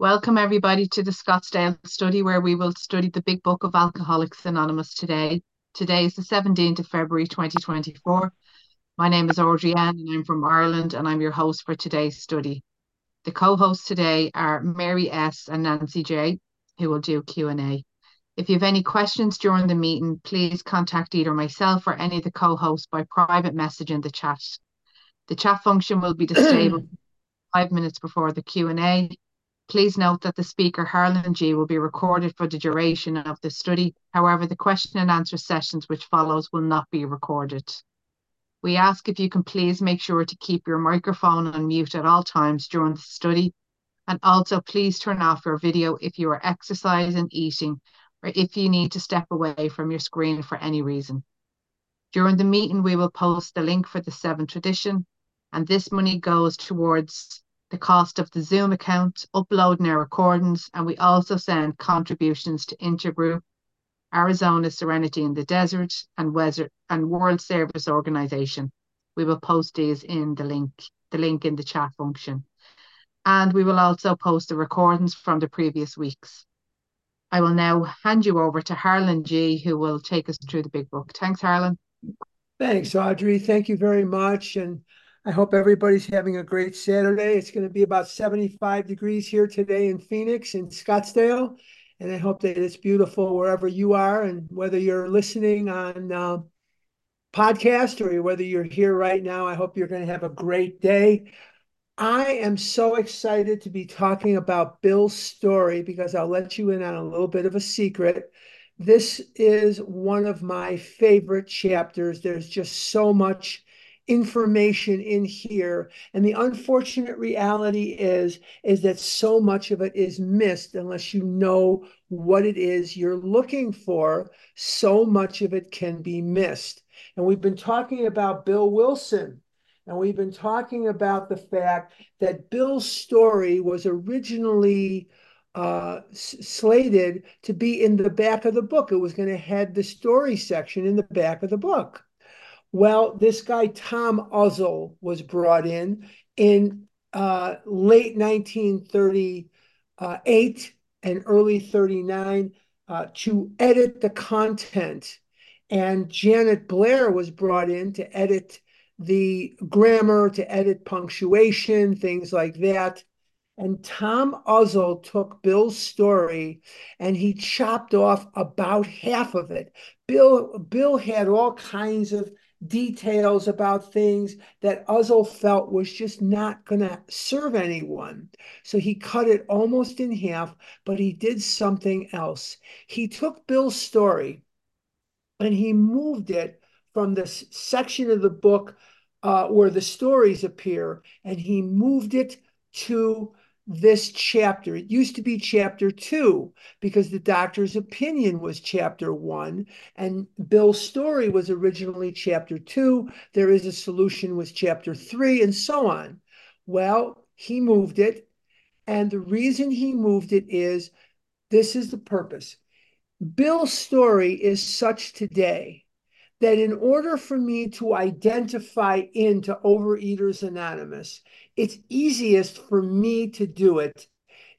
Welcome, everybody, to the Scottsdale study where we will study the Big Book of Alcoholics Anonymous today. Today is the 17th of February 2024. My name is Audrey Ann and I'm from Ireland and I'm your host for today's study. The co-hosts today are Mary S. and Nancy J, who will do Q&A. If you have any questions during the meeting, please contact either myself or any of the co-hosts by private message in the chat. The chat function will be disabled five minutes before the Q&A Please note that the speaker, Harlan G, will be recorded for the duration of the study. However, the question and answer sessions which follows will not be recorded. We ask if you can please make sure to keep your microphone on mute at all times during the study. And also please turn off your video if you are exercising, eating, or if you need to step away from your screen for any reason. During the meeting, we will post the link for the seventh tradition, and this money goes towards the cost of the Zoom account, uploading our recordings, and we also send contributions to Intergroup, Arizona Serenity in the Desert, and, Weather, and World Service Organization. We will post these in the link, the link in the chat function. And we will also post the recordings from the previous weeks. I will now hand you over to Harlan G, who will take us through the big book. Thanks, Harlan. Thanks, Audrey. Thank you very much. And I hope everybody's having a great Saturday. It's going to be about 75 degrees here today in Phoenix, in Scottsdale. And I hope that it's beautiful wherever you are. And whether you're listening on uh, podcast or whether you're here right now, I hope you're going to have a great day. I am so excited to be talking about Bill's story because I'll let you in on a little bit of a secret. This is one of my favorite chapters. There's just so much information in here and the unfortunate reality is is that so much of it is missed unless you know what it is you're looking for so much of it can be missed and we've been talking about bill wilson and we've been talking about the fact that bill's story was originally uh, slated to be in the back of the book. It was going to head the story section in the back of the book. Well, this guy, Tom Uzzell, was brought in in uh, late 1938 and early 39 uh, to edit the content. And Janet Blair was brought in to edit the grammar, to edit punctuation, things like that. And Tom Uzzell took Bill's story and he chopped off about half of it. Bill, Bill had all kinds of details about things that Uzzell felt was just not going to serve anyone. So he cut it almost in half, but he did something else. He took Bill's story and he moved it from this section of the book uh, where the stories appear, and he moved it to this chapter. It used to be chapter two because the doctor's opinion was chapter one, and Bill's story was originally chapter two. There is a solution with chapter three, and so on. Well, he moved it, and the reason he moved it is this is the purpose. Bill's story is such today that in order for me to identify into Overeaters Anonymous, it's easiest for me to do it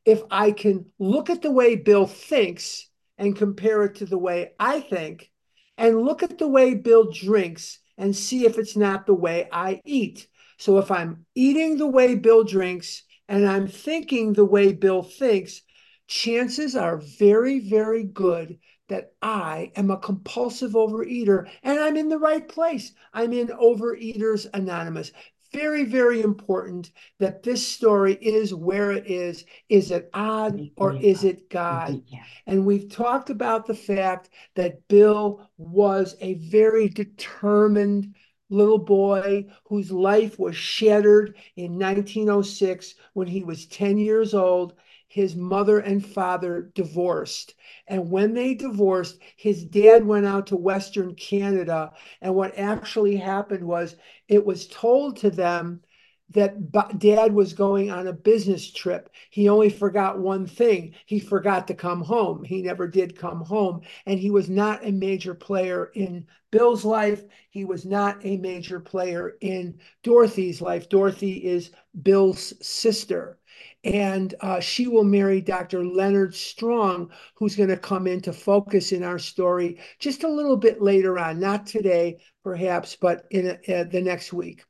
if I can look at the way Bill thinks and compare it to the way I think, and look at the way Bill drinks and see if it's not the way I eat. So if I'm eating the way Bill drinks and I'm thinking the way Bill thinks, chances are very, very good that I am a compulsive overeater and I'm in the right place. I'm in Overeaters Anonymous. Very, very important that this story is where it is. Is it odd or is it God? And we've talked about the fact that Bill was a very determined little boy whose life was shattered in 1906 when he was 10 years old his mother and father divorced. And when they divorced, his dad went out to Western Canada. And what actually happened was it was told to them that dad was going on a business trip. He only forgot one thing. He forgot to come home. He never did come home. And he was not a major player in Bill's life. He was not a major player in Dorothy's life. Dorothy is Bill's sister. And uh, she will marry Dr. Leonard Strong, who's going to come into focus in our story just a little bit later on, not today, perhaps, but in a, uh, the next week.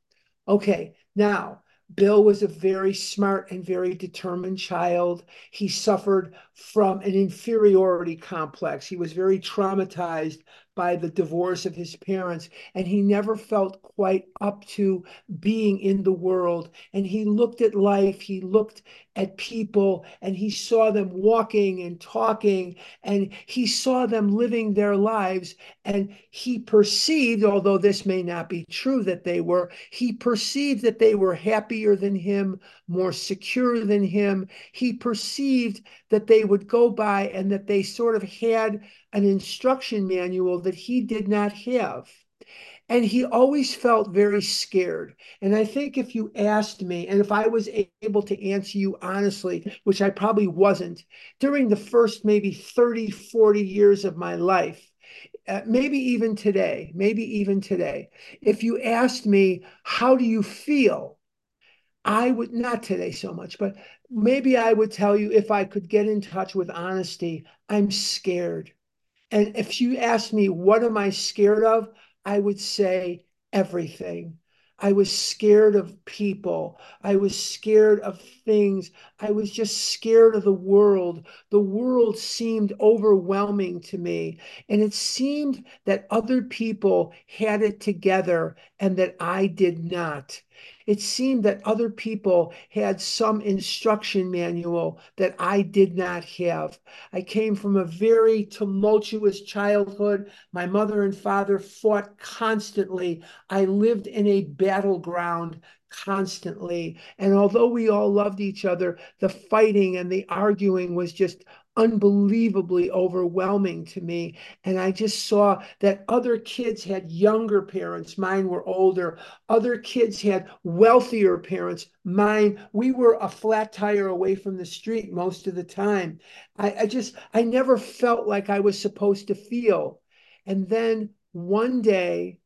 Okay, now Bill was a very smart and very determined child. He suffered from an inferiority complex. He was very traumatized by the divorce of his parents, and he never felt quite up to being in the world. And he looked at life, he looked at people, and he saw them walking and talking, and he saw them living their lives. And he perceived, although this may not be true that they were, he perceived that they were happier than him, more secure than him. He perceived that they would go by and that they sort of had an instruction manual that he did not have. And he always felt very scared. And I think if you asked me, and if I was able to answer you honestly, which I probably wasn't, during the first maybe 30, 40 years of my life, uh, maybe even today, maybe even today, if you asked me, how do you feel? I would not today so much, but maybe I would tell you if I could get in touch with honesty, I'm scared. And if you ask me, what am I scared of? I would say everything. I was scared of people. I was scared of things. I was just scared of the world. The world seemed overwhelming to me. And it seemed that other people had it together and that I did not. It seemed that other people had some instruction manual that I did not have. I came from a very tumultuous childhood. My mother and father fought constantly. I lived in a battleground constantly. And although we all loved each other, the fighting and the arguing was just unbelievably overwhelming to me. And I just saw that other kids had younger parents. Mine were older. Other kids had wealthier parents. Mine, we were a flat tire away from the street most of the time. I, I just, I never felt like I was supposed to feel. And then one day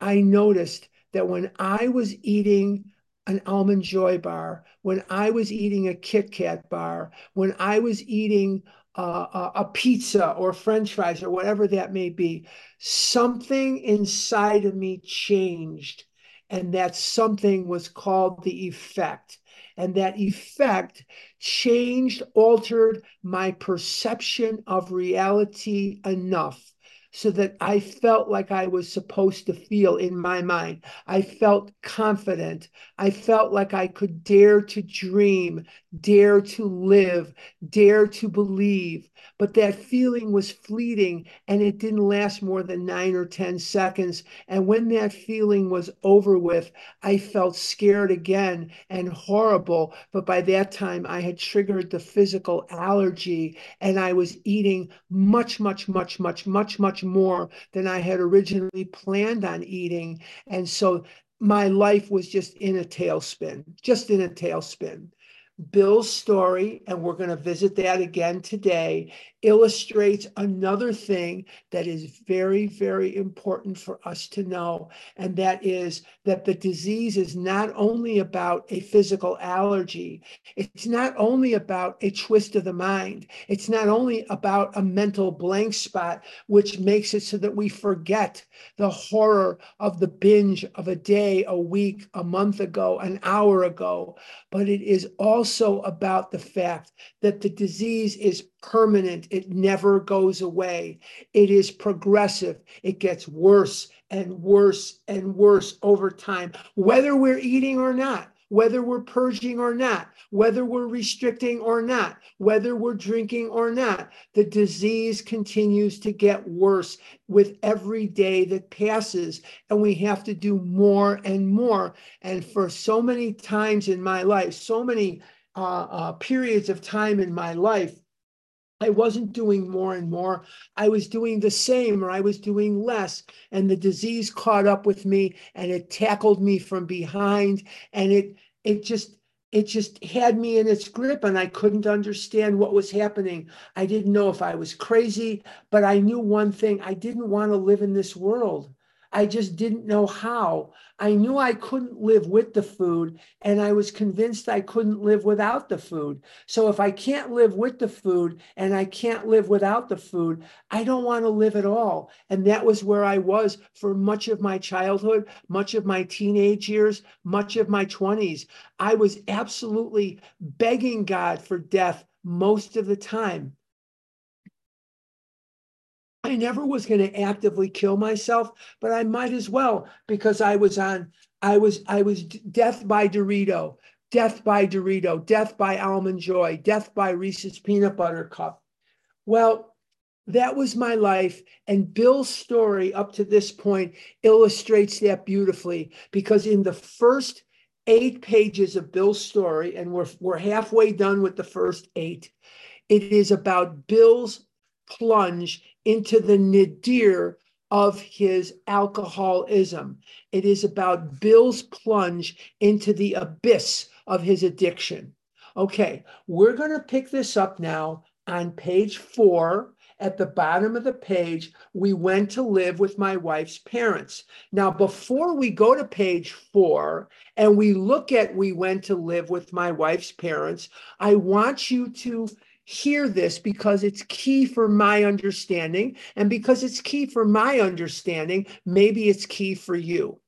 I noticed that when I was eating an almond joy bar, when I was eating a Kit Kat bar, when I was eating uh, a pizza or French fries or whatever that may be, something inside of me changed. And that something was called the effect. And that effect changed, altered my perception of reality enough so that I felt like I was supposed to feel in my mind. I felt confident. I felt like I could dare to dream, dare to live, dare to believe. But that feeling was fleeting and it didn't last more than nine or 10 seconds. And when that feeling was over with, I felt scared again and horrible. But by that time, I had triggered the physical allergy and I was eating much, much, much, much, much, much more than I had originally planned on eating. And so my life was just in a tailspin, just in a tailspin. Bill's story, and we're going to visit that again today, illustrates another thing that is very, very important for us to know. And that is that the disease is not only about a physical allergy, it's not only about a twist of the mind, it's not only about a mental blank spot, which makes it so that we forget the horror of the binge of a day, a week, a month ago, an hour ago, but it is also about the fact that the disease is permanent. It never goes away. It is progressive. It gets worse and worse and worse over time, whether we're eating or not, whether we're purging or not, whether we're restricting or not, whether we're drinking or not. The disease continues to get worse with every day that passes, and we have to do more and more. And for so many times in my life, so many uh, uh, periods of time in my life, I wasn't doing more and more. I was doing the same or I was doing less. And the disease caught up with me and it tackled me from behind and it it just it just had me in its grip and I couldn't understand what was happening. I didn't know if I was crazy, but I knew one thing I didn't want to live in this world. I just didn't know how. I knew I couldn't live with the food, and I was convinced I couldn't live without the food. So if I can't live with the food and I can't live without the food, I don't want to live at all. And that was where I was for much of my childhood, much of my teenage years, much of my 20s. I was absolutely begging God for death most of the time. I never was going to actively kill myself, but I might as well because I was on, I was, I was death by Dorito, death by Dorito, death by Almond Joy, death by Reese's Peanut Butter Cup. Well, that was my life. And Bill's story up to this point illustrates that beautifully because in the first eight pages of Bill's story, and we're, we're halfway done with the first eight, it is about Bill's plunge into the nadir of his alcoholism. It is about Bill's plunge into the abyss of his addiction. Okay, we're going to pick this up now on page four. At the bottom of the page, we went to live with my wife's parents. Now, before we go to page four and we look at we went to live with my wife's parents, I want you to hear this because it's key for my understanding. And because it's key for my understanding, maybe it's key for you.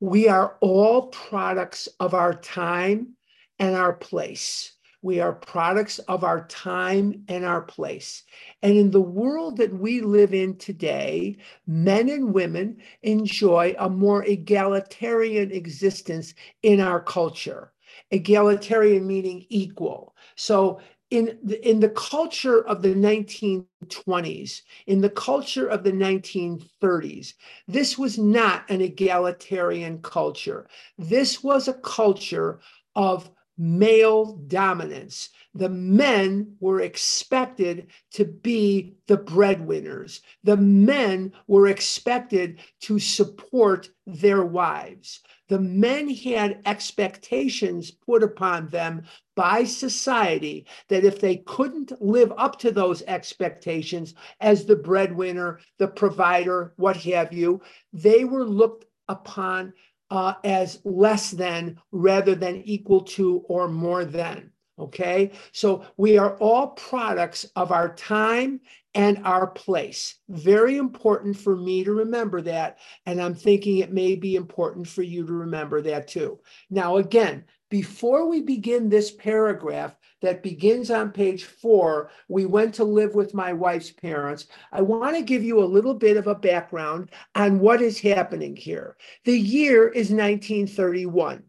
We are all products of our time and our place. We are products of our time and our place. And in the world that we live in today, men and women enjoy a more egalitarian existence in our culture. Egalitarian meaning equal. So in the, in the culture of the 1920s, in the culture of the 1930s, this was not an egalitarian culture. This was a culture of male dominance. The men were expected to be the breadwinners. The men were expected to support their wives. The men had expectations put upon them by society that if they couldn't live up to those expectations as the breadwinner, the provider, what have you, they were looked upon uh, as less than rather than equal to or more than. Okay, so we are all products of our time and our place. Very important for me to remember that. And I'm thinking it may be important for you to remember that too. Now, again, before we begin this paragraph that begins on page four, we went to live with my wife's parents. I want to give you a little bit of a background on what is happening here. The year is 1931.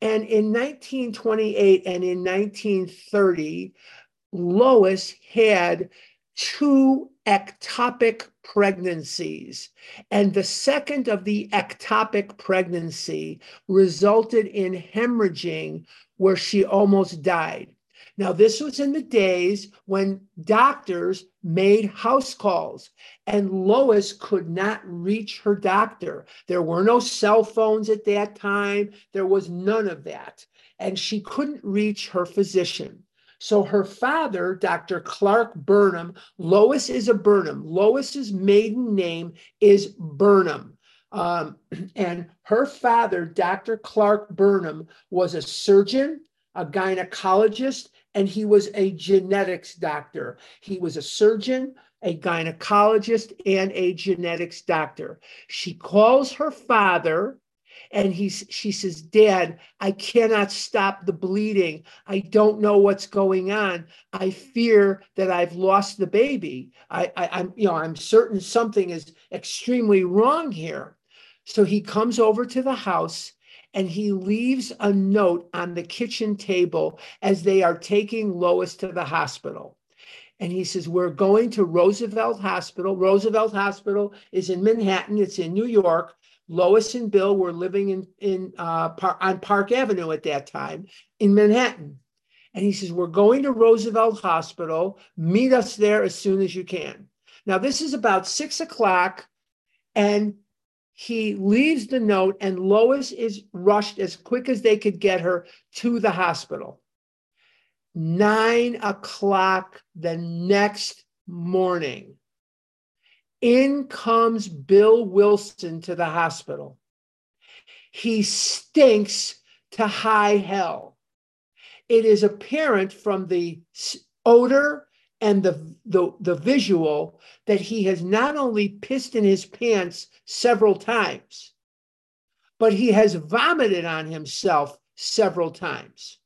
And in 1928 and in 1930, Lois had two ectopic pregnancies. And the second of the ectopic pregnancy resulted in hemorrhaging where she almost died. Now, this was in the days when doctors made house calls, and Lois could not reach her doctor. There were no cell phones at that time, there was none of that. And she couldn't reach her physician. So her father, Dr. Clark Burnham, Lois is a Burnham. Lois's maiden name is Burnham. Um, and her father, Dr. Clark Burnham, was a surgeon, a gynecologist, and he was a genetics doctor. He was a surgeon, a gynecologist, and a genetics doctor. She calls her father and he's she says dad i cannot stop the bleeding i don't know what's going on i fear that i've lost the baby i, I am you know i'm certain something is extremely wrong here so he comes over to the house and he leaves a note on the kitchen table as they are taking Lois to the hospital. And he says, We're going to Roosevelt Hospital. Roosevelt Hospital is in Manhattan, it's in New York. Lois and Bill were living in, in uh, par- on Park Avenue at that time in Manhattan. And he says, We're going to Roosevelt Hospital. Meet us there as soon as you can. Now, this is about six o'clock, and he leaves the note, and Lois is rushed as quick as they could get her to the hospital. Nine o'clock the next morning, In comes Bill Wilson to the hospital. He stinks to high hell. It is apparent from the odor and the, the, the visual that he has not only pissed in his pants several times, but he has vomited on himself several times.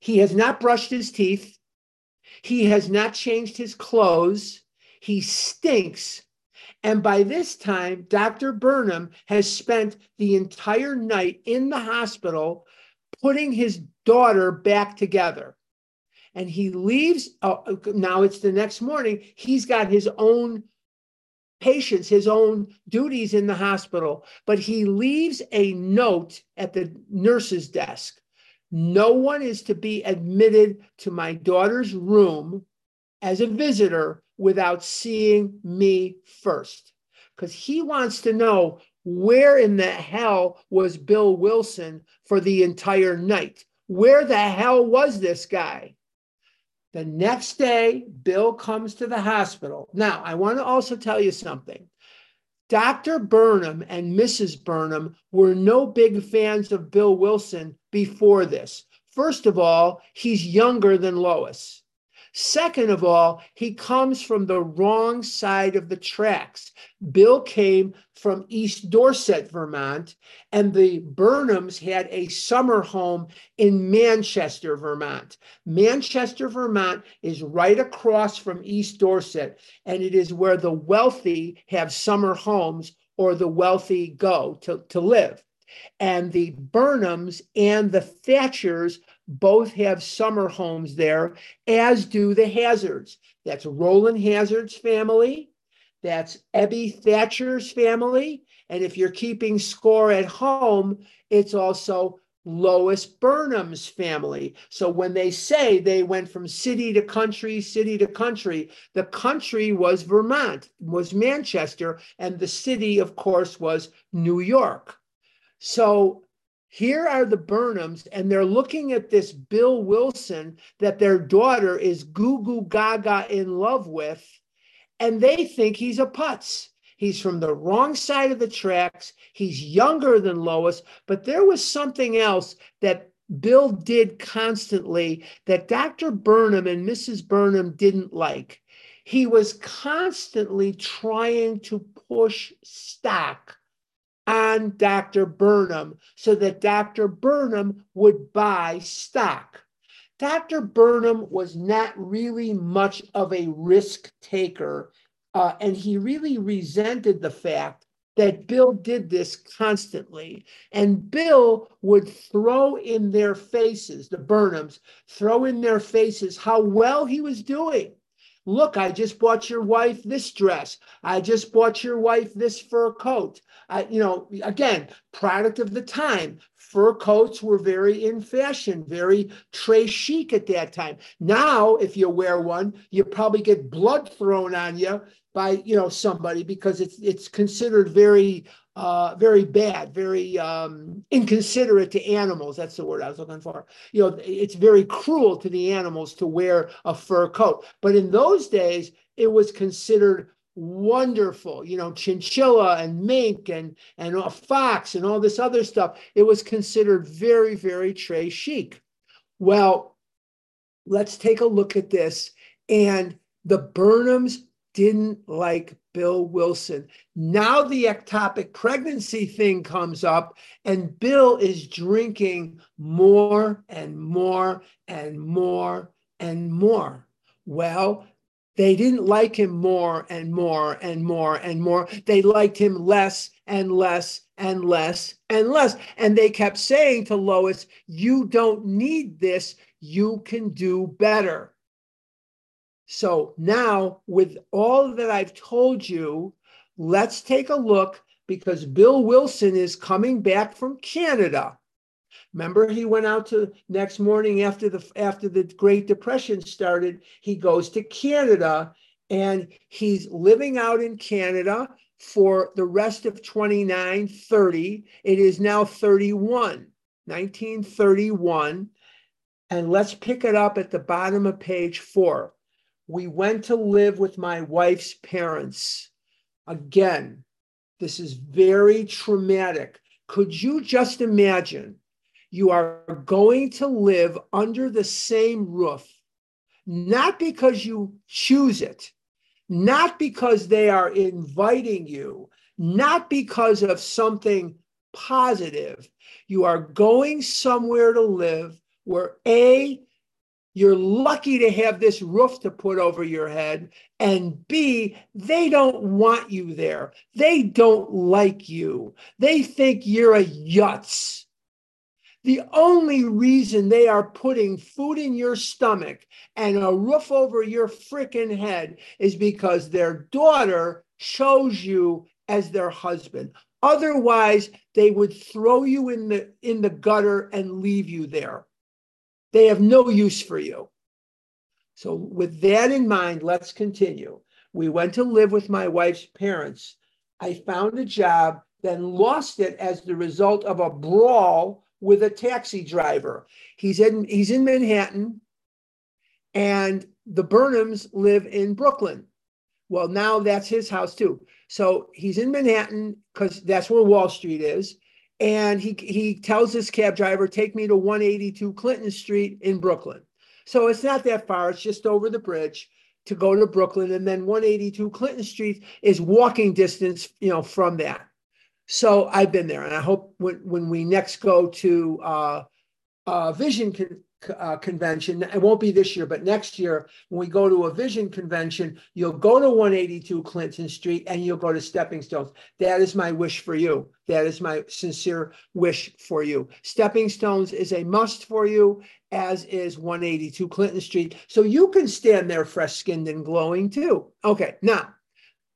He has not brushed his teeth. He has not changed his clothes. He stinks. And by this time, Dr. Burnham has spent the entire night in the hospital putting his daughter back together. And he leaves. Uh, now it's the next morning. He's got his own patients, his own duties in the hospital, but he leaves a note at the nurse's desk. No one is to be admitted to my daughter's room as a visitor without seeing me first. Because he wants to know where in the hell was Bill Wilson for the entire night? Where the hell was this guy? The next day, Bill comes to the hospital. Now, I want to also tell you something. Dr. Burnham and Mrs. Burnham were no big fans of Bill Wilson before this. First of all, he's younger than Lois. Second of all, he comes from the wrong side of the tracks. Bill came from East Dorset, Vermont, and the Burnhams had a summer home in Manchester, Vermont. Manchester, Vermont is right across from East Dorset, and it is where the wealthy have summer homes or the wealthy go to, to live. And the Burnhams and the Thatchers both have summer homes there, as do the Hazards. That's Rowland Hazard's family. That's Ebby Thatcher's family. And if you're keeping score at home, it's also Lois Burnham's family. So when they say they went from city to country, city to country, the country was Vermont, was Manchester, and the city, of course, was New York. So here are the Burnhams, and they're looking at this Bill Wilson that their daughter is goo goo gaga in love with, and they think he's a putz. He's from the wrong side of the tracks. He's younger than Lois, but there was something else that Bill did constantly that Dr. Burnham and Mrs. Burnham didn't like. He was constantly trying to push stock on Dr. Burnham so that Dr. Burnham would buy stock. Dr. Burnham was not really much of a risk taker, uh, and he really resented the fact that Bill did this constantly. And Bill would throw in their faces, the Burnhams, throw in their faces how well he was doing. Look, I just bought your wife this dress. I just bought your wife this fur coat. I, you know, again, product of the time. Fur coats were very in fashion, very très chic at that time. Now, if you wear one, you probably get blood thrown on you by you know somebody because it's it's considered very uh, very bad, very um, inconsiderate to animals. That's the word I was looking for. You know, it's very cruel to the animals to wear a fur coat. But in those days, it was considered wonderful. You know, chinchilla and mink and and a fox and all this other stuff. It was considered very, very très chic. Well, let's take a look at this. And the Burnhams didn't like Bill Wilson. Now the ectopic pregnancy thing comes up, and Bill is drinking more and more and more and more. Well, they didn't like him more and more and more and more. They liked him less and less and less and less. And they kept saying to Lois, You don't need this. You can do better. So now, with all that I've told you, let's take a look because Bill Wilson is coming back from Canada. Remember, he went out to next morning after the after the Great Depression started. He goes to Canada and he's living out in Canada for the rest of 29, 30. It is now 31, 1931. And let's pick it up at the bottom of page four. We went to live with my wife's parents. Again, this is very traumatic. Could you just imagine you are going to live under the same roof, not because you choose it, not because they are inviting you, not because of something positive. You are going somewhere to live where A, you're lucky to have this roof to put over your head. And B, they don't want you there. They don't like you. They think you're a yutz. The only reason they are putting food in your stomach and a roof over your freaking head is because their daughter chose you as their husband. Otherwise, they would throw you in the in the gutter and leave you there. They have no use for you. So, with that in mind, let's continue. We went to live with my wife's parents. I found a job, then lost it as the result of a brawl with a taxi driver. He's in he's in Manhattan, and the Burnhams live in Brooklyn. Well, now that's his house too. So he's in Manhattan because that's where Wall Street is. And he he tells this cab driver, take me to 182 Clinton Street in Brooklyn. So it's not that far, it's just over the bridge to go to Brooklyn. And then 182 Clinton Street is walking distance, you know, from that. So I've been there, and I hope when, when we next go to uh, uh, Vision uh, Convention, it won't be this year, but next year, when we go to a Vision Convention, you'll go to 182 Clinton Street and you'll go to Stepping Stones. That is my wish for you. That is my sincere wish for you. Stepping Stones is a must for you, as is 182 Clinton Street. So you can stand there fresh skinned and glowing too. Okay, now,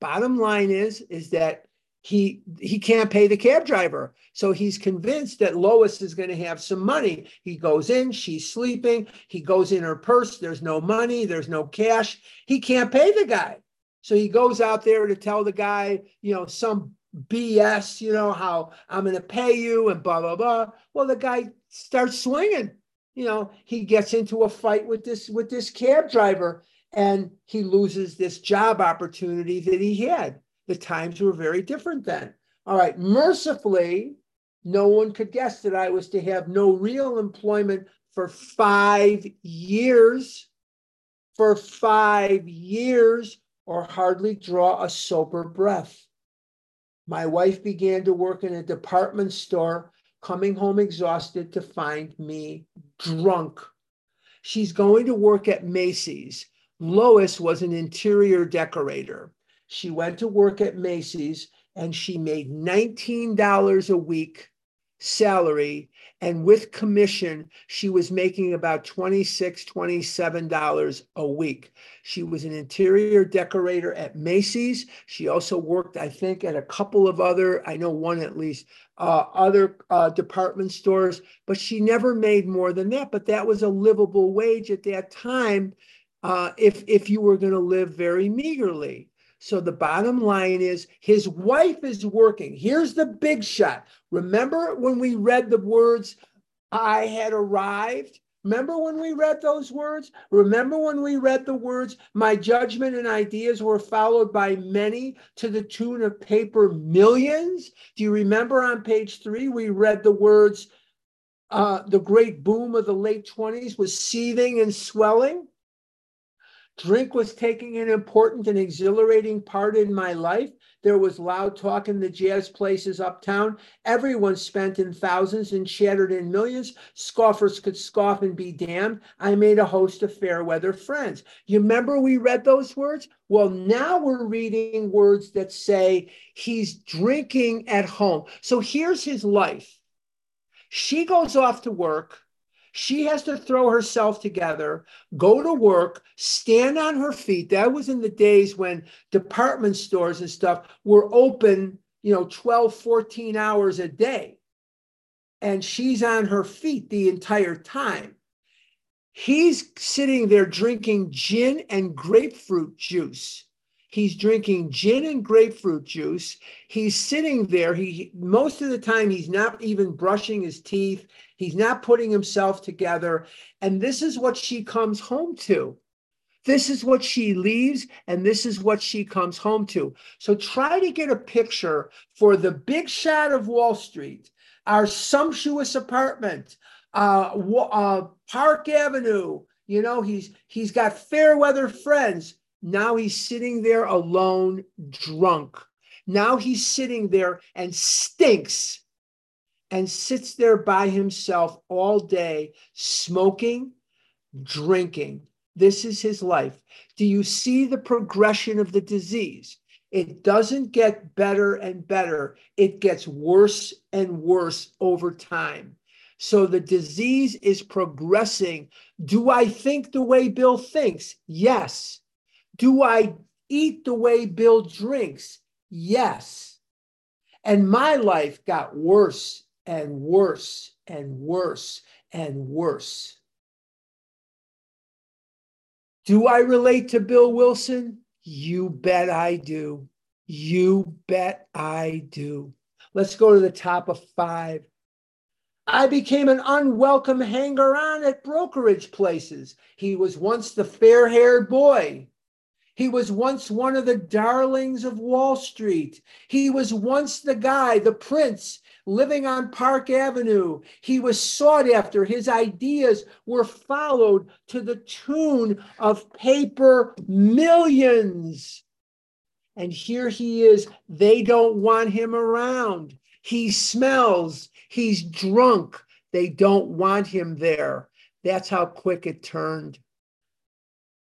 bottom line is, is that he he can't pay the cab driver. So he's convinced that lois is going to have some money. He goes in she's sleeping he goes in her purse there's no money there's no cash. He can't pay the guy. So he goes out there to tell the guy you know some bs you know how i'm going to pay you and blah blah blah. Well the guy starts swinging. You know he gets into a fight with this with this cab driver and he loses this job opportunity that he had the times were very different then. All right, mercifully, no one could guess that I was to have no real employment for five years. For five years, or hardly draw a sober breath. My wife began to work in a department store, coming home exhausted to find me drunk. She's going to work at Macy's. Lois was an interior decorator. She went to work at Macy's and she made $19 a week salary. And with commission, she was making about $26, $27 a week. She was an interior decorator at Macy's. She also worked, I think, at a couple of other, I know one at least, uh, other uh, department stores, but she never made more than that. But that was a livable wage at that time uh, if, if you were going to live very meagerly. So the bottom line is his wife is working. Here's the big shot. Remember when we read the words, I had arrived? Remember when we read those words? Remember when we read the words, my judgment and ideas were followed by many to the tune of paper millions? Do you remember on page three, we read the words, uh, the great boom of the late 20s was seething and swelling? Drink was taking an important and exhilarating part in my life. There was loud talk in the jazz places uptown. Everyone spent in thousands and chattered in millions. Scoffers could scoff and be damned. I made a host of fair weather friends. You remember we read those words? Well, now we're reading words that say he's drinking at home. So here's his life. She goes off to work. She has to throw herself together, go to work, stand on her feet. That was in the days when department stores and stuff were open, you know, 12, 14 hours a day. And she's on her feet the entire time. He's sitting there drinking gin and grapefruit juice. He's drinking gin and grapefruit juice. He's sitting there. He most of the time he's not even brushing his teeth. He's not putting himself together. And this is what she comes home to. This is what she leaves, and this is what she comes home to. So try to get a picture for the big shot of Wall Street, our sumptuous apartment, uh, uh, Park Avenue. You know, he's he's got fair weather friends. Now he's sitting there alone, drunk. Now he's sitting there and stinks and sits there by himself all day, smoking, drinking. This is his life. Do you see the progression of the disease? It doesn't get better and better, it gets worse and worse over time. So the disease is progressing. Do I think the way Bill thinks? Yes. Do I eat the way Bill drinks? Yes. And my life got worse and worse and worse and worse. Do I relate to Bill Wilson? You bet I do. You bet I do. Let's go to the top of five. I became an unwelcome hanger on at brokerage places. He was once the fair haired boy. He was once one of the darlings of Wall Street. He was once the guy, the prince living on Park Avenue. He was sought after. His ideas were followed to the tune of paper millions. And here he is. They don't want him around. He smells. He's drunk. They don't want him there. That's how quick it turned.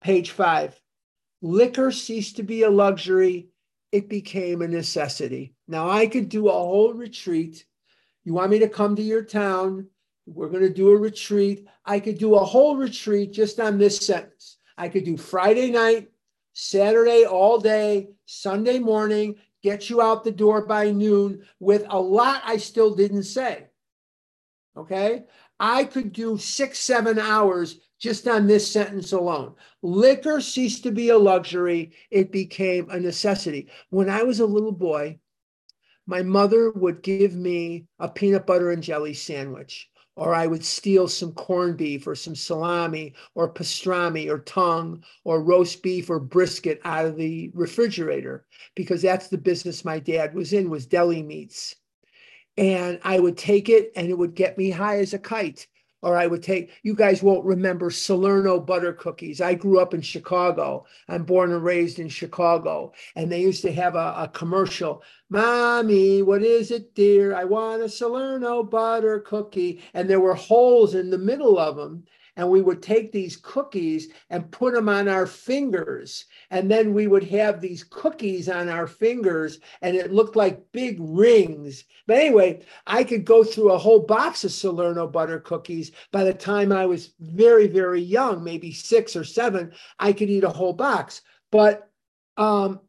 Page five. Liquor ceased to be a luxury. It became a necessity. Now, I could do a whole retreat you want me to come to your town? We're going to do a retreat. I could do a whole retreat just on this sentence. I could do Friday night, Saturday all day, Sunday morning, get you out the door by noon with a lot I still didn't say. Okay. I could do six, seven hours just on this sentence alone. Liquor ceased to be a luxury, it became a necessity. When I was a little boy, my mother would give me a peanut butter and jelly sandwich, or I would steal some corned beef or some salami or pastrami or tongue or roast beef or brisket out of the refrigerator because that's the business my dad was in was deli meats. And I would take it and it would get me high as a kite or I would take, you guys won't remember Salerno butter cookies. I grew up in Chicago. I'm born and raised in Chicago. And they used to have a, a commercial Mommy, what is it, dear? I want a Salerno butter cookie. And there were holes in the middle of them and we would take these cookies and put them on our fingers. And then we would have these cookies on our fingers, and it looked like big rings. But anyway, I could go through a whole box of Salerno butter cookies by the time I was very, very young, maybe six or seven. I could eat a whole box. But um,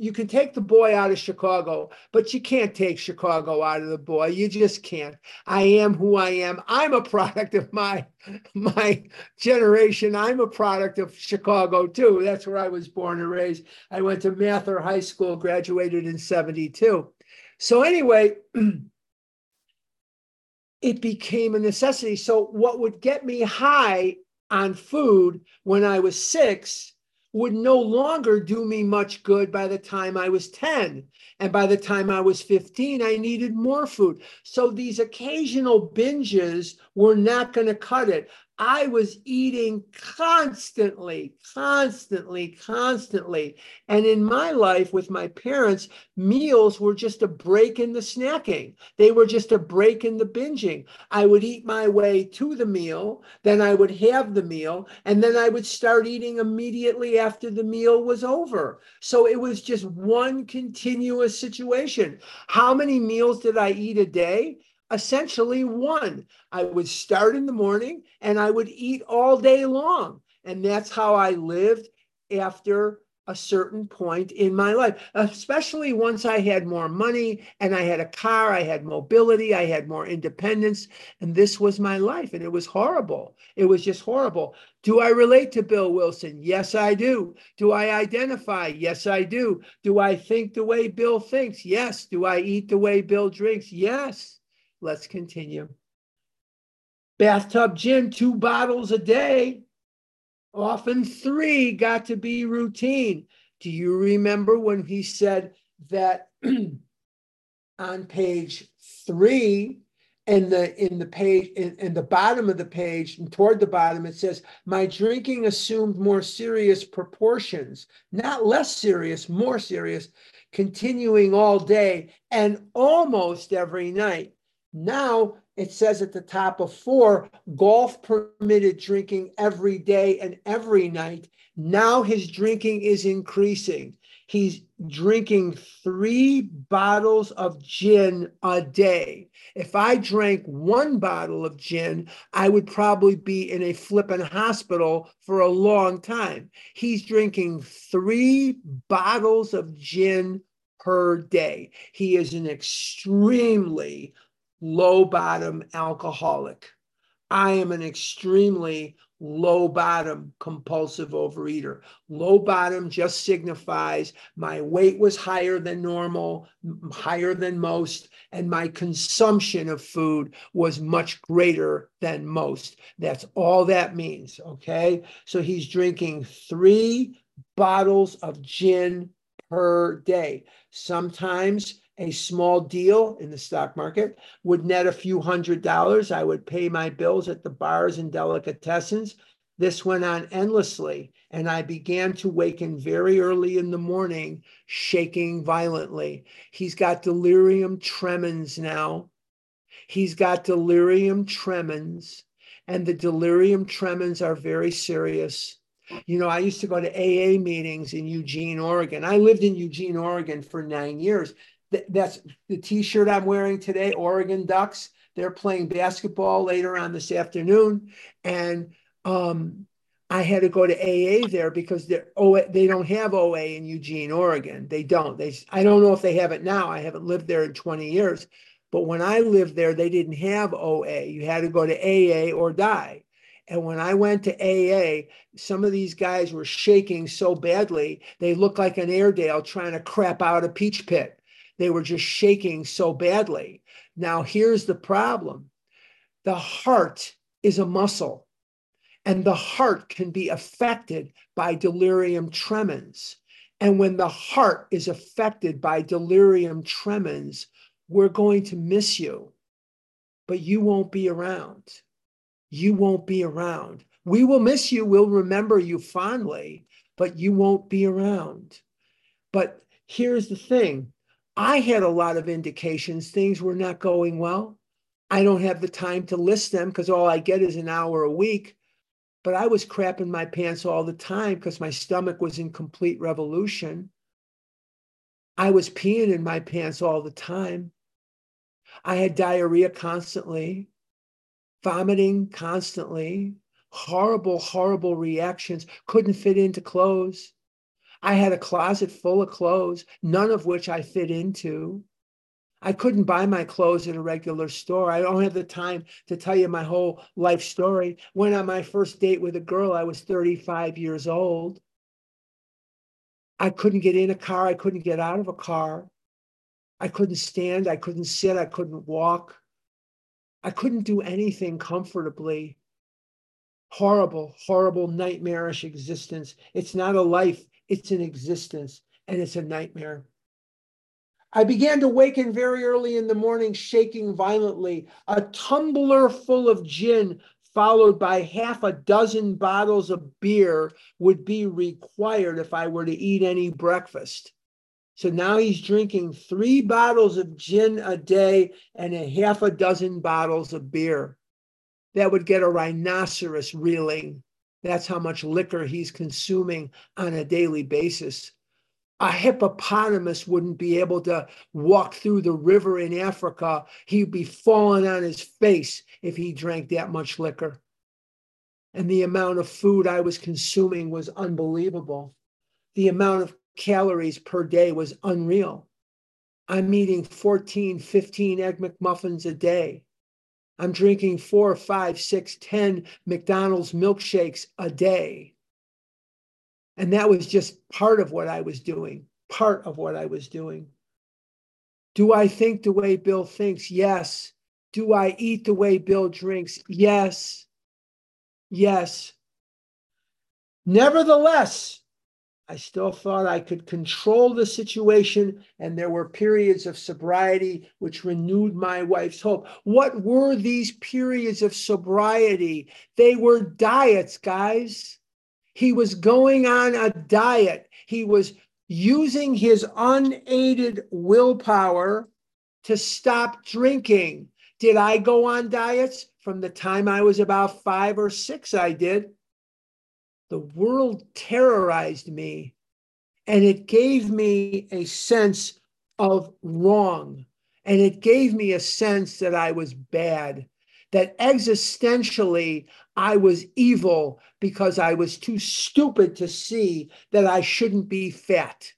you can take the boy out of Chicago, but you can't take Chicago out of the boy. You just can't. I am who I am. I'm a product of my my generation. I'm a product of Chicago too. That's where I was born and raised. I went to Mather High School, graduated in 72. So anyway, it became a necessity. So what would get me high on food when I was 6 would no longer do me much good by the time I was 10. And by the time I was 15, I needed more food. So these occasional binges were not going to cut it. I was eating constantly, constantly, constantly. And in my life with my parents, meals were just a break in the snacking. They were just a break in the binging. I would eat my way to the meal, then I would have the meal, and then I would start eating immediately after the meal was over. So it was just one continuous situation. How many meals did I eat a day? Essentially one. I would start in the morning and I would eat all day long. And that's how I lived after a certain point in my life, especially once I had more money and I had a car, I had mobility, I had more independence. And this was my life. And it was horrible. It was just horrible. Do I relate to Bill Wilson? Yes, I do. Do I identify? Yes, I do. Do I think the way Bill thinks? Yes. Do I eat the way Bill drinks? Yes. Let's continue. Bathtub gin, two bottles a day. Often three got to be routine. Do you remember when he said that on page three, in the in the page in, in, the bottom of the page and toward the bottom it says my drinking assumed more serious proportions not less serious more serious continuing all day and almost every night now it says at the top of four golf permitted drinking every day and every night now his drinking is increasing he's drinking three bottles of gin a day. If I drank one bottle of gin, I would probably be in a flippin' hospital for a long time. He's drinking three bottles of gin per day. He is an extremely low bottom alcoholic. I am an extremely low bottom compulsive overeater. Low bottom just signifies my weight was higher than normal, higher than most, and my consumption of food was much greater than most. That's all that means. Okay. So he's drinking three bottles of gin per day. Sometimes a small deal in the stock market would net a few hundred dollars. I would pay my bills at the bars and delicatessens. This went on endlessly, and I began to waken very early in the morning, shaking violently. He's got delirium tremens now. He's got delirium tremens, and the delirium tremens are very serious. You know, I used to go to AA meetings in Eugene, Oregon. I lived in Eugene, Oregon for nine years that's the t-shirt I'm wearing today, Oregon Ducks. They're playing basketball later on this afternoon. And um, I had to go to AA there because they're oh they don't have OA in Eugene, Oregon. They don't. They I don't know if they have it now. I haven't lived there in 20 years. But when I lived there, they didn't have OA. You had to go to AA or die. And when I went to AA, some of these guys were shaking so badly, they looked like an Airedale trying to crap out a peach pit. They were just shaking so badly. Now, here's the problem the heart is a muscle, and the heart can be affected by delirium tremens. And when the heart is affected by delirium tremens, we're going to miss you, but you won't be around. You won't be around. We will miss you. We'll remember you fondly, but you won't be around. But here's the thing I had a lot of indications things were not going well. I don't have the time to list them because all I get is an hour a week. But I was crapping my pants all the time because my stomach was in complete revolution. I was peeing in my pants all the time. I had diarrhea constantly, vomiting constantly, horrible, horrible reactions, couldn't fit into clothes. I had a closet full of clothes, none of which I fit into. I couldn't buy my clothes at a regular store. I don't have the time to tell you my whole life story. Went on my first date with a girl, I was 35 years old. I couldn't get in a car. I couldn't get out of a car. I couldn't stand. I couldn't sit. I couldn't walk. I couldn't do anything comfortably. Horrible, horrible, nightmarish existence. It's not a life, it's an existence and it's a nightmare. I began to waken very early in the morning, shaking violently. A tumbler full of gin, followed by half a dozen bottles of beer, would be required if I were to eat any breakfast. So now he's drinking three bottles of gin a day and a half a dozen bottles of beer. That would get a rhinoceros reeling. That's how much liquor he's consuming on a daily basis. A hippopotamus wouldn't be able to walk through the river in Africa. He'd be falling on his face if he drank that much liquor. And the amount of food I was consuming was unbelievable. The amount of calories per day was unreal. I'm eating 14, 15 Egg McMuffins a day. I'm drinking four, five, six, ten McDonald's milkshakes a day. And that was just part of what I was doing, part of what I was doing. Do I think the way Bill thinks? Yes. Do I eat the way Bill drinks? Yes. Yes. Nevertheless, I still thought I could control the situation, and there were periods of sobriety which renewed my wife's hope. What were these periods of sobriety? They were diets, guys. He was going on a diet. He was using his unaided willpower to stop drinking. Did I go on diets? From the time I was about five or six, I did the world terrorized me and it gave me a sense of wrong. And it gave me a sense that I was bad, that existentially I was evil because I was too stupid to see that I shouldn't be fat.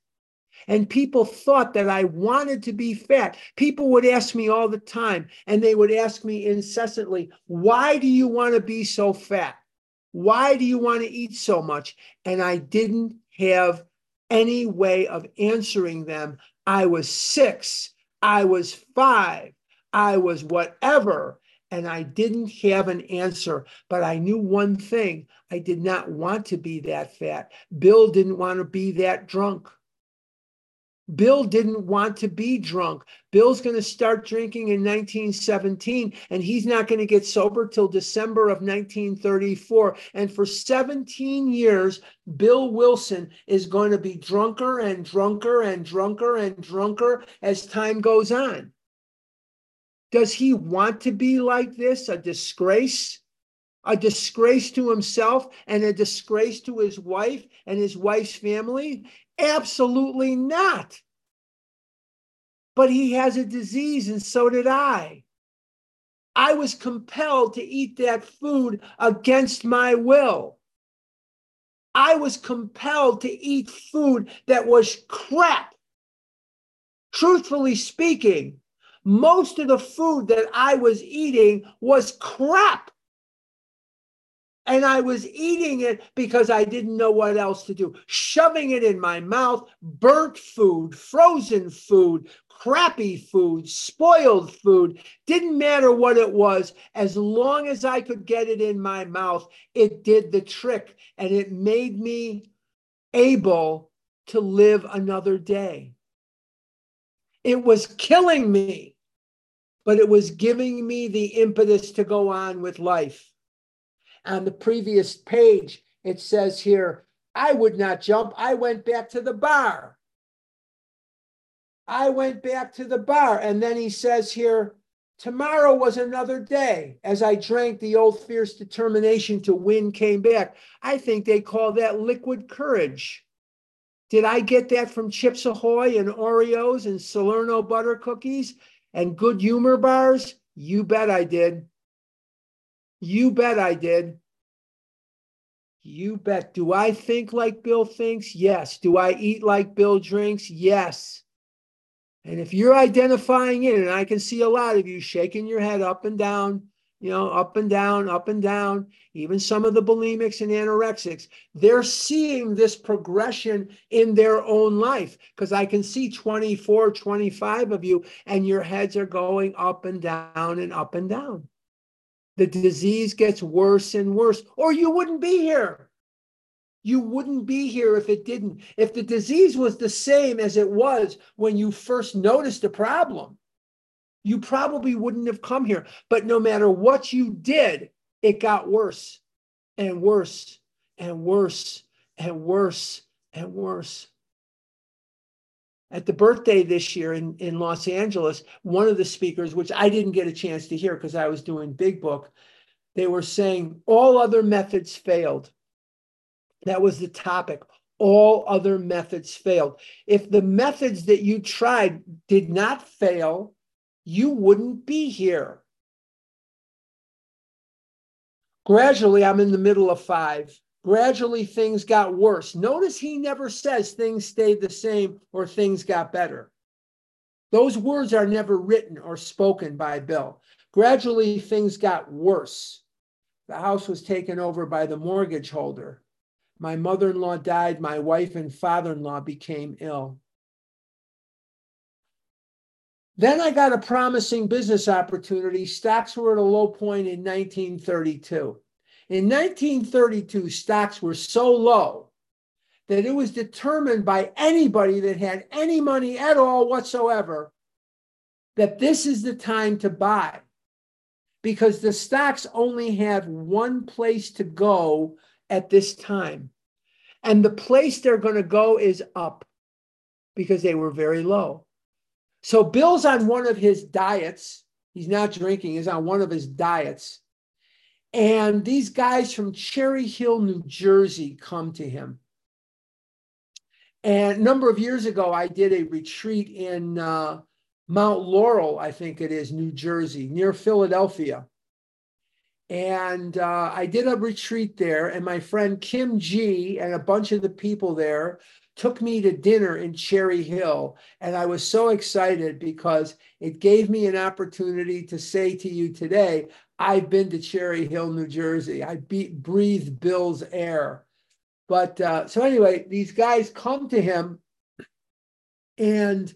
And people thought that I wanted to be fat. People would ask me all the time, and they would ask me incessantly, Why do you want to be so fat? Why do you want to eat so much? And I didn't have any way of answering them. I was six, I was five, I was whatever. And I didn't have an answer, but I knew one thing I did not want to be that fat. Bill didn't want to be that drunk. Bill didn't want to be drunk. Bill's going to start drinking in 1917, and he's not going to get sober till December of 1934. And for 17 years, Bill Wilson is going to be drunker and drunker and drunker and drunker as time goes on. Does he want to be like this? A disgrace? A disgrace to himself and a disgrace to his wife and his wife's family? Absolutely not. But he has a disease, and so did I. I was compelled to eat that food against my will. I was compelled to eat food that was crap. Truthfully speaking, most of the food that I was eating was crap and I was eating it because I didn't know what else to do. Shoving it in my mouth, burnt food, frozen food, crappy food, spoiled food, didn't matter what it was. As long as I could get it in my mouth, it did the trick and it made me able to live another day. It was killing me, but it was giving me the impetus to go on with life on the previous page, it says here, I would not jump. I went back to the bar. I went back to the bar. And then he says here, tomorrow was another day. As I drank, the old fierce determination to win came back. I think they call that liquid courage. Did I get that from Chips Ahoy and Oreos and Salerno butter cookies and good humor bars? You bet I did. You bet I did. You bet. Do I think like Bill thinks? Yes. Do I eat like Bill drinks? Yes. And if you're identifying it, and I can see a lot of you shaking your head up and down, you know, up and down, up and down, even some of the bulimics and anorexics, they're seeing this progression in their own life. Because I can see 24, 25 of you, and your heads are going up and down and up and down the disease gets worse and worse, or you wouldn't be here. You wouldn't be here if it didn't. If the disease was the same as it was when you first noticed the problem, you probably wouldn't have come here. But no matter what you did, it got worse and worse and worse and worse and worse at the birthday this year in, in Los Angeles, one of the speakers, which I didn't get a chance to hear because I was doing Big Book, they were saying all other methods failed. That was the topic. All other methods failed. If the methods that you tried did not fail, you wouldn't be here. Gradually, I'm in the middle of five gradually things got worse. Notice he never says things stayed the same or things got better. Those words are never written or spoken by Bill. Gradually things got worse. The house was taken over by the mortgage holder. My mother in law died. My wife and father in law became ill. Then I got a promising business opportunity. Stocks were at a low point in 1932. In 1932, stocks were so low that it was determined by anybody that had any money at all whatsoever that this is the time to buy because the stocks only have one place to go at this time. And the place they're going to go is up because they were very low. So Bill's on one of his diets. He's not drinking, he's on one of his diets. And these guys from Cherry Hill, New Jersey come to him. And a number of years ago, I did a retreat in uh, Mount Laurel, I think it is, New Jersey, near Philadelphia. And uh, I did a retreat there, and my friend Kim G and a bunch of the people there took me to dinner in Cherry Hill. And I was so excited because it gave me an opportunity to say to you today, I've been to Cherry Hill, New Jersey. I beat, breathed Bill's air. But uh, so anyway, these guys come to him and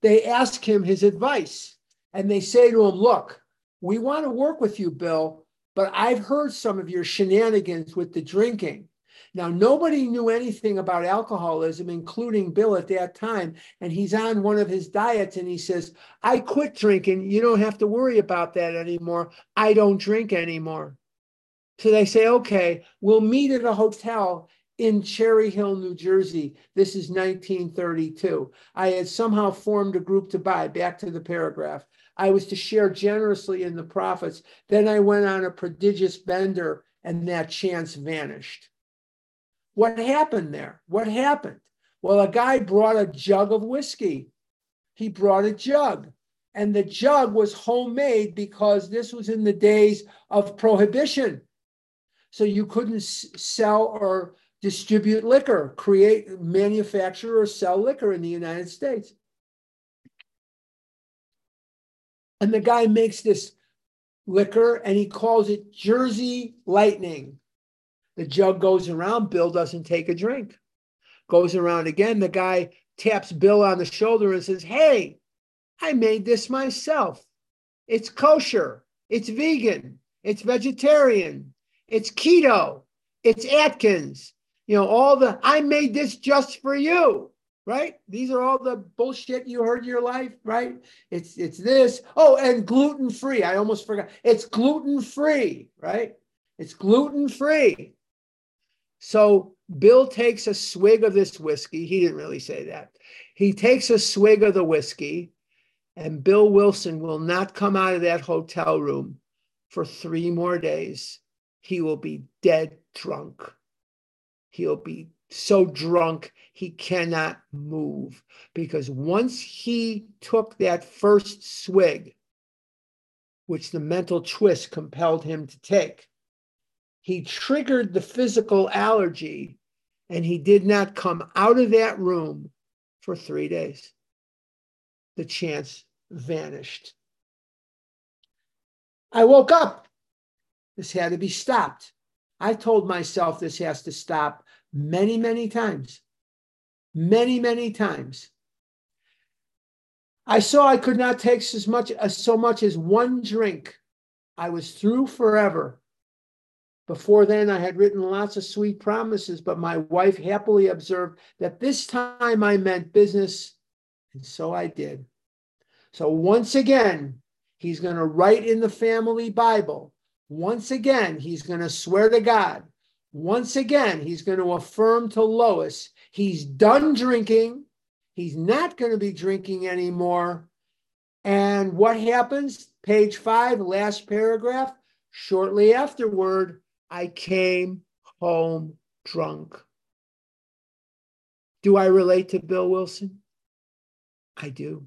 they ask him his advice. And they say to him, Look, we want to work with you, Bill, but I've heard some of your shenanigans with the drinking. Now, nobody knew anything about alcoholism, including Bill at that time. And he's on one of his diets and he says, I quit drinking. You don't have to worry about that anymore. I don't drink anymore. So they say, okay, we'll meet at a hotel in Cherry Hill, New Jersey. This is 1932. I had somehow formed a group to buy, back to the paragraph. I was to share generously in the profits. Then I went on a prodigious bender and that chance vanished. What happened there? What happened? Well, a guy brought a jug of whiskey. He brought a jug. And the jug was homemade because this was in the days of prohibition. So you couldn't sell or distribute liquor, create, manufacture, or sell liquor in the United States. And the guy makes this liquor and he calls it Jersey Lightning. The jug goes around. Bill doesn't take a drink. Goes around again. The guy taps Bill on the shoulder and says, Hey, I made this myself. It's kosher. It's vegan. It's vegetarian. It's keto. It's Atkins. You know, all the, I made this just for you, right? These are all the bullshit you heard in your life, right? It's, it's this. Oh, and gluten free. I almost forgot. It's gluten free, right? It's gluten free. So Bill takes a swig of this whiskey. He didn't really say that. He takes a swig of the whiskey, and Bill Wilson will not come out of that hotel room for three more days. He will be dead drunk. He'll be so drunk he cannot move because once he took that first swig, which the mental twist compelled him to take, he triggered the physical allergy and he did not come out of that room for three days. The chance vanished. I woke up. This had to be stopped. I told myself this has to stop many, many times. Many, many times. I saw I could not take as much as so much as one drink. I was through forever. Before then, I had written lots of sweet promises, but my wife happily observed that this time I meant business, and so I did. So once again, he's going to write in the family Bible. Once again, he's going to swear to God. Once again, he's going to affirm to Lois he's done drinking. He's not going to be drinking anymore. And what happens? Page five, last paragraph. Shortly afterward, I came home drunk. Do I relate to Bill Wilson? I do.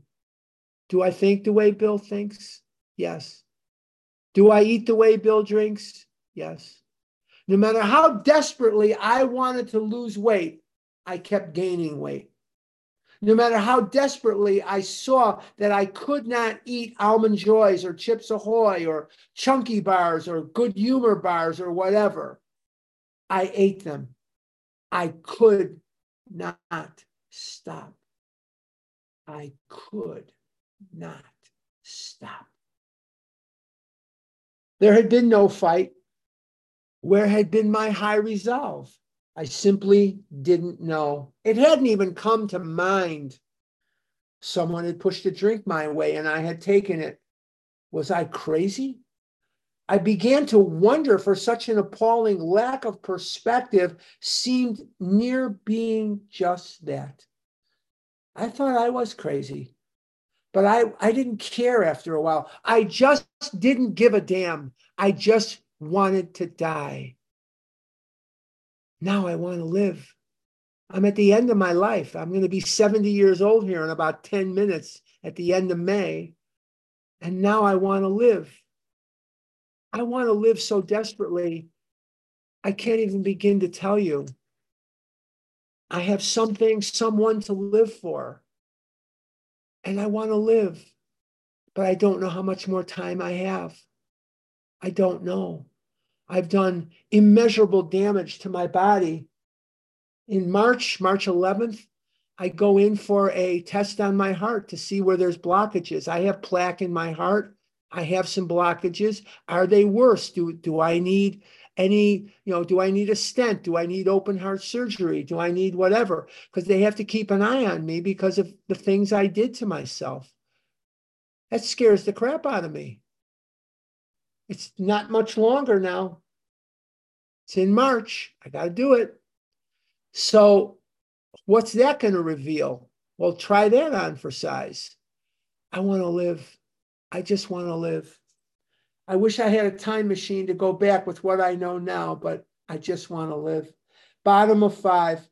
Do I think the way Bill thinks? Yes. Do I eat the way Bill drinks? Yes. No matter how desperately I wanted to lose weight, I kept gaining weight no matter how desperately I saw that I could not eat almond joys or chips ahoy or chunky bars or good humor bars or whatever, I ate them. I could not stop. I could not stop. There had been no fight. Where had been my high resolve? I simply didn't know. It hadn't even come to mind. Someone had pushed a drink my way and I had taken it. Was I crazy? I began to wonder for such an appalling lack of perspective seemed near being just that. I thought I was crazy, but I, I didn't care after a while. I just didn't give a damn. I just wanted to die. Now I want to live. I'm at the end of my life. I'm going to be 70 years old here in about 10 minutes at the end of May. And now I want to live. I want to live so desperately, I can't even begin to tell you. I have something, someone to live for. And I want to live, but I don't know how much more time I have. I don't know. I've done immeasurable damage to my body. In March, March 11th, I go in for a test on my heart to see where there's blockages. I have plaque in my heart. I have some blockages. Are they worse? Do, do I need any, you know, do I need a stent? Do I need open heart surgery? Do I need whatever? Because they have to keep an eye on me because of the things I did to myself. That scares the crap out of me. It's not much longer now. It's in March. I got to do it. So, what's that going to reveal? Well, try that on for size. I want to live. I just want to live. I wish I had a time machine to go back with what I know now, but I just want to live. Bottom of five,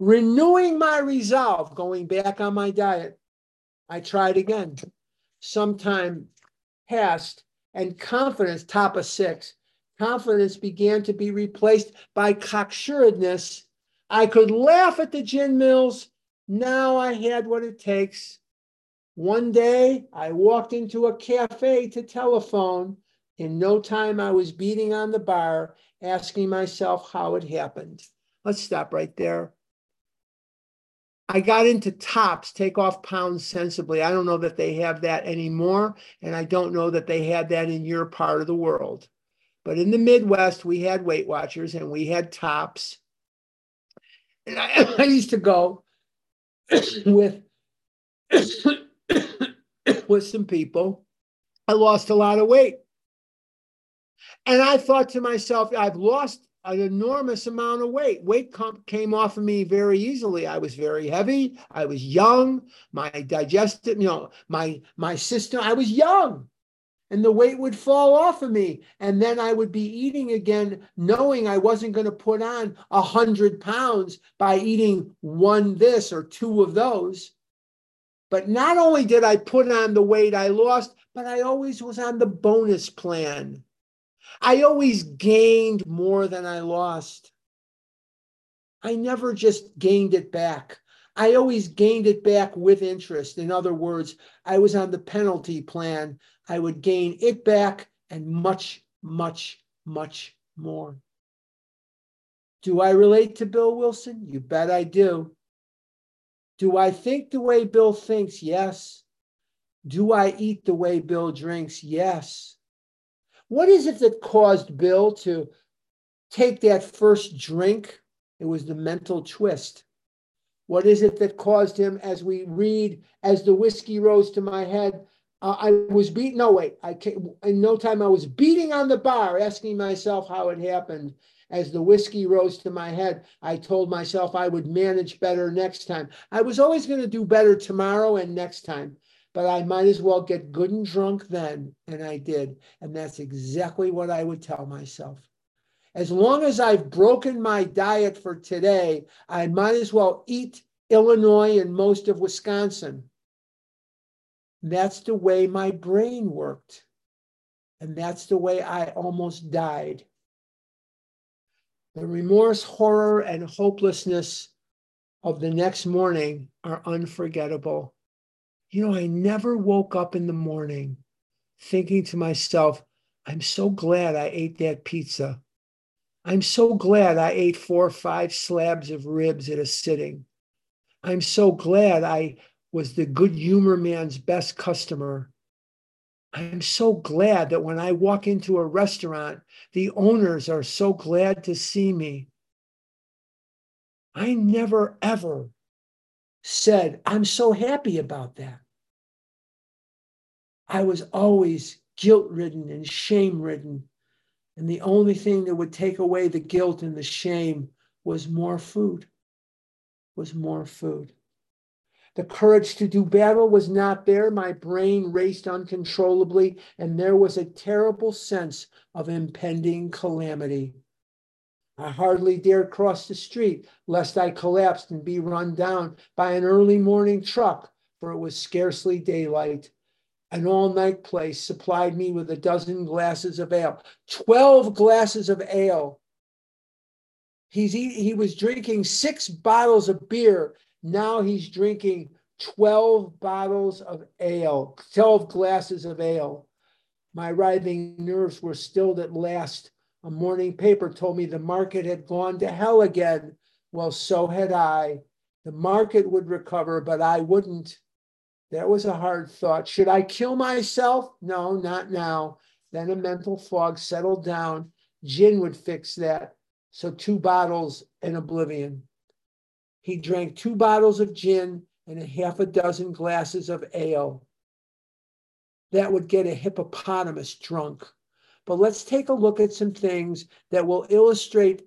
renewing my resolve, going back on my diet. I tried again. Sometime passed, and confidence, top of six, confidence began to be replaced by cocksuredness. I could laugh at the gin mills. Now I had what it takes one day I walked into a cafe to telephone. In no time, I was beating on the bar, asking myself how it happened. Let's stop right there. I got into tops, take off pounds sensibly. I don't know that they have that anymore. And I don't know that they had that in your part of the world. But in the Midwest, we had Weight Watchers and we had tops. And I, I used to go with with some people. I lost a lot of weight. And I thought to myself, I've lost an enormous amount of weight. Weight came off of me very easily. I was very heavy. I was young. My digestive, you know, my my system, I was young. And the weight would fall off of me. And then I would be eating again, knowing I wasn't going to put on a hundred pounds by eating one this or two of those. But not only did I put on the weight I lost, but I always was on the bonus plan. I always gained more than I lost. I never just gained it back. I always gained it back with interest. In other words, I was on the penalty plan. I would gain it back and much, much, much more. Do I relate to Bill Wilson? You bet I do. Do I think the way Bill thinks? Yes. Do I eat the way Bill drinks? Yes. What is it that caused Bill to take that first drink? It was the mental twist. What is it that caused him, as we read, as the whiskey rose to my head? Uh, I was beating. No, wait. I came, in no time I was beating on the bar, asking myself how it happened. As the whiskey rose to my head, I told myself I would manage better next time. I was always going to do better tomorrow and next time, but I might as well get good and drunk then. And I did. And that's exactly what I would tell myself. As long as I've broken my diet for today, I might as well eat Illinois and most of Wisconsin. That's the way my brain worked. And that's the way I almost died. The remorse, horror, and hopelessness of the next morning are unforgettable. You know, I never woke up in the morning thinking to myself, I'm so glad I ate that pizza. I'm so glad I ate four or five slabs of ribs at a sitting. I'm so glad I was the good humor man's best customer. I'm so glad that when I walk into a restaurant, the owners are so glad to see me. I never ever said, I'm so happy about that. I was always guilt ridden and shame ridden. And the only thing that would take away the guilt and the shame was more food, was more food. The courage to do battle was not there. My brain raced uncontrollably, and there was a terrible sense of impending calamity. I hardly dared cross the street lest I collapsed and be run down by an early morning truck, for it was scarcely daylight. An all night place supplied me with a dozen glasses of ale, 12 glasses of ale. He's, he was drinking six bottles of beer now he's drinking 12 bottles of ale, 12 glasses of ale. My writhing nerves were stilled at last. A morning paper told me the market had gone to hell again. Well, so had I. The market would recover, but I wouldn't. That was a hard thought. Should I kill myself? No, not now. Then a mental fog settled down. Gin would fix that. So two bottles and oblivion. He drank two bottles of gin and a half a dozen glasses of ale. That would get a hippopotamus drunk. But let's take a look at some things that will illustrate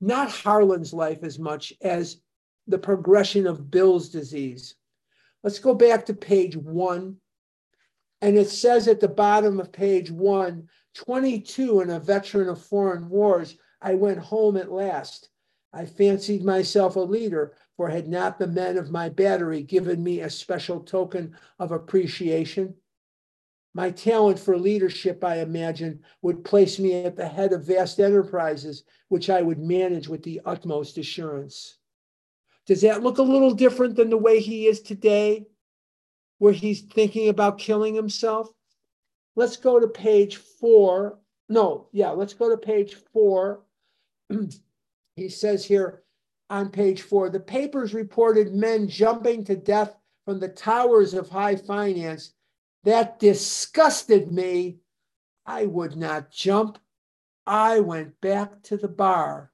not Harlan's life as much as the progression of Bill's disease. Let's go back to page one. And it says at the bottom of page one 22 and a veteran of foreign wars, I went home at last. I fancied myself a leader, for had not the men of my battery given me a special token of appreciation? My talent for leadership, I imagine, would place me at the head of vast enterprises, which I would manage with the utmost assurance. Does that look a little different than the way he is today, where he's thinking about killing himself? Let's go to page four. No, yeah, let's go to page four. he says here on page four the papers reported men jumping to death from the towers of high finance. That disgusted me. I would not jump. I went back to the bar.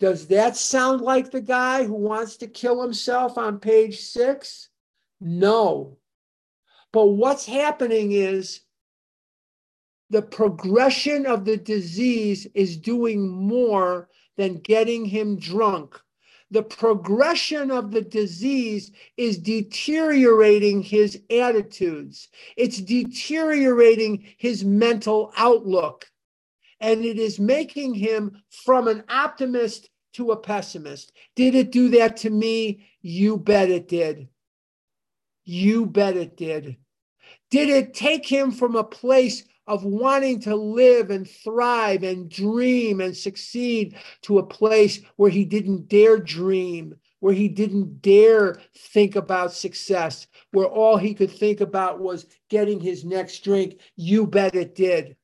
Does that sound like the guy who wants to kill himself on page six? No. But what's happening is the progression of the disease is doing more than getting him drunk. The progression of the disease is deteriorating his attitudes, it's deteriorating his mental outlook, and it is making him from an optimist to a pessimist. Did it do that to me? You bet it did. You bet it did. Did it take him from a place of wanting to live and thrive and dream and succeed to a place where he didn't dare dream, where he didn't dare think about success, where all he could think about was getting his next drink. You bet it did.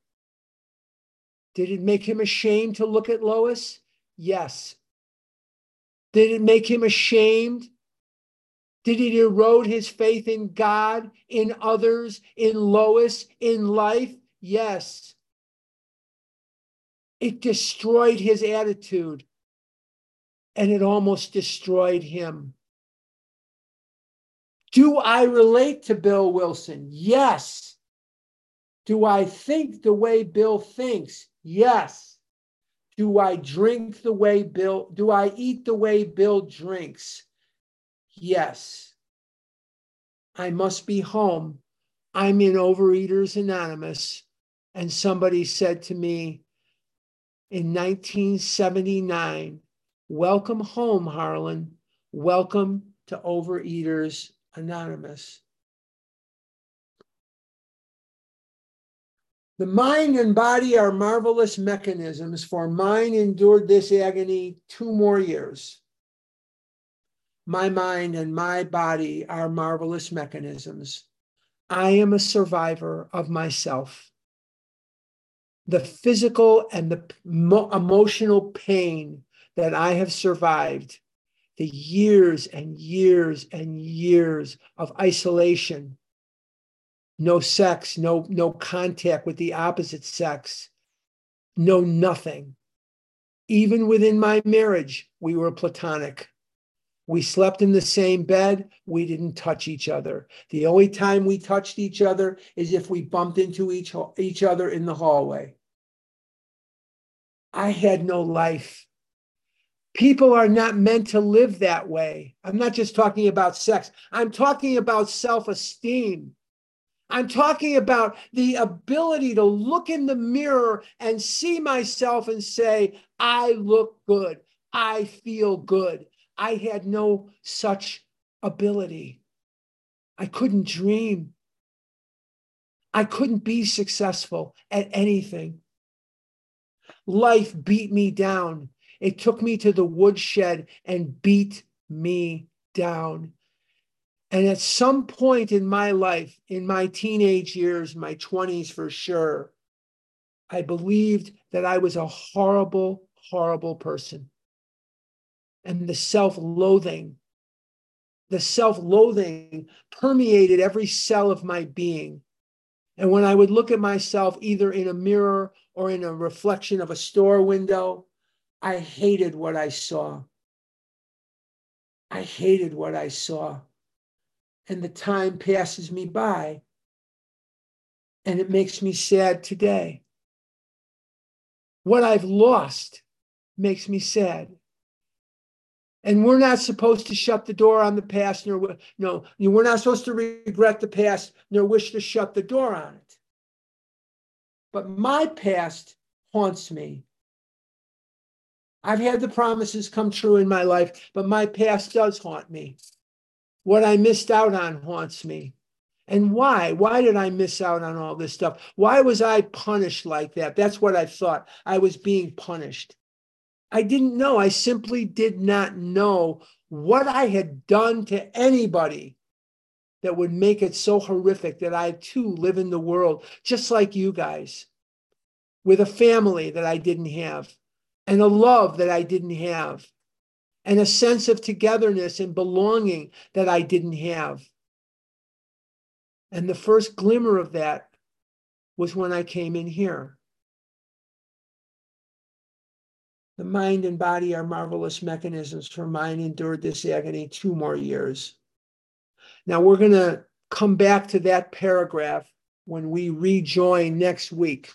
Did it make him ashamed to look at Lois? Yes. Did it make him ashamed? Did it erode his faith in God, in others, in Lois, in life? Yes. It destroyed his attitude and it almost destroyed him. Do I relate to Bill Wilson? Yes. Do I think the way Bill thinks? Yes. Do I drink the way Bill, do I eat the way Bill drinks? Yes. I must be home. I'm in Overeaters Anonymous. And somebody said to me in 1979, Welcome home, Harlan. Welcome to Overeaters Anonymous. The mind and body are marvelous mechanisms, for mine endured this agony two more years. My mind and my body are marvelous mechanisms. I am a survivor of myself the physical and the emotional pain that I have survived, the years and years and years of isolation, no sex, no, no contact with the opposite sex, no nothing. Even within my marriage, we were platonic. We slept in the same bed. We didn't touch each other. The only time we touched each other is if we bumped into each, each other in the hallway. I had no life. People are not meant to live that way. I'm not just talking about sex, I'm talking about self esteem. I'm talking about the ability to look in the mirror and see myself and say, I look good. I feel good. I had no such ability. I couldn't dream. I couldn't be successful at anything. Life beat me down. It took me to the woodshed and beat me down. And at some point in my life, in my teenage years, my 20s for sure, I believed that I was a horrible, horrible person and the self loathing. The self loathing permeated every cell of my being. And when I would look at myself either in a mirror or in a reflection of a store window, I hated what I saw. I hated what I saw. And the time passes me by. And it makes me sad today. What I've lost makes me sad. And we're not supposed to shut the door on the past, nor no, we're not supposed to regret the past, nor wish to shut the door on it. But my past haunts me. I've had the promises come true in my life, but my past does haunt me. What I missed out on haunts me. And why? Why did I miss out on all this stuff? Why was I punished like that? That's what I thought. I was being punished. I didn't know. I simply did not know what I had done to anybody that would make it so horrific that I too live in the world, just like you guys, with a family that I didn't have, and a love that I didn't have, and a sense of togetherness and belonging that I didn't have. And the first glimmer of that was when I came in here. The mind and body are marvelous mechanisms, for mine endured this agony two more years. Now we're going to come back to that paragraph when we rejoin next week.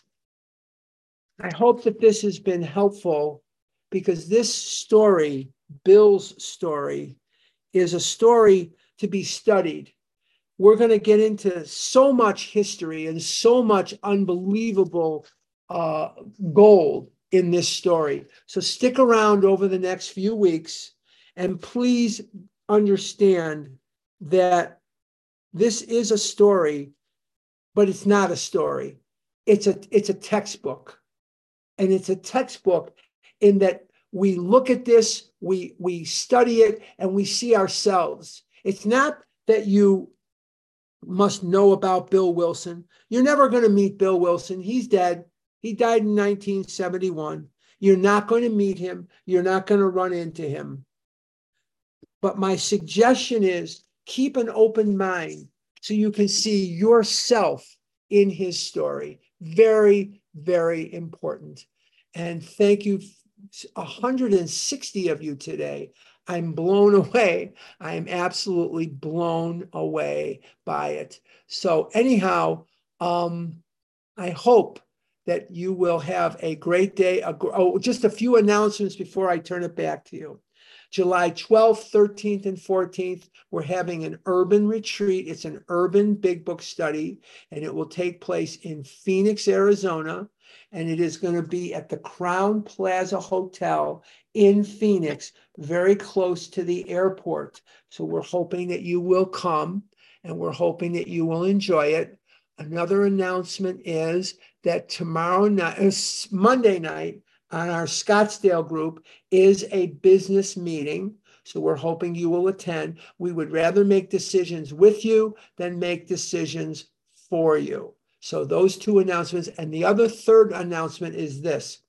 I hope that this has been helpful because this story, Bill's story, is a story to be studied. We're going to get into so much history and so much unbelievable uh, gold in this story. So stick around over the next few weeks and please understand that this is a story, but it's not a story. It's a it's a textbook. And it's a textbook in that we look at this, we we study it and we see ourselves. It's not that you must know about Bill Wilson. You're never going to meet Bill Wilson. He's dead. He died in 1971. You're not going to meet him. You're not going to run into him. But my suggestion is keep an open mind so you can see yourself in his story. Very, very important. And thank you, 160 of you today. I'm blown away. I am absolutely blown away by it. So, anyhow, um, I hope that you will have a great day. Oh, just a few announcements before I turn it back to you. July 12th, 13th, and 14th, we're having an urban retreat. It's an urban big book study, and it will take place in Phoenix, Arizona. And it is going to be at the Crowne Plaza Hotel in Phoenix, very close to the airport. So we're hoping that you will come and we're hoping that you will enjoy it. Another announcement is that tomorrow night, uh, Monday night, on our Scottsdale group is a business meeting. So we're hoping you will attend. We would rather make decisions with you than make decisions for you. So those two announcements. And the other third announcement is this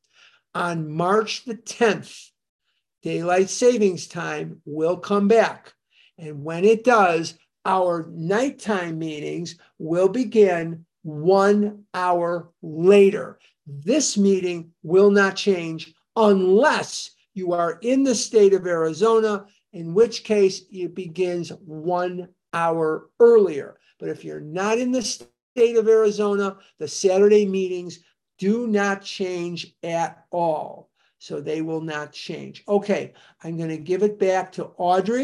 on March the 10th, daylight savings time will come back. And when it does, our nighttime meetings will begin one hour later. This meeting will not change unless you are in the state of Arizona, in which case it begins one hour earlier. But if you're not in the state of Arizona, the Saturday meetings do not change at all. So they will not change. Okay, I'm going to give it back to Audrey.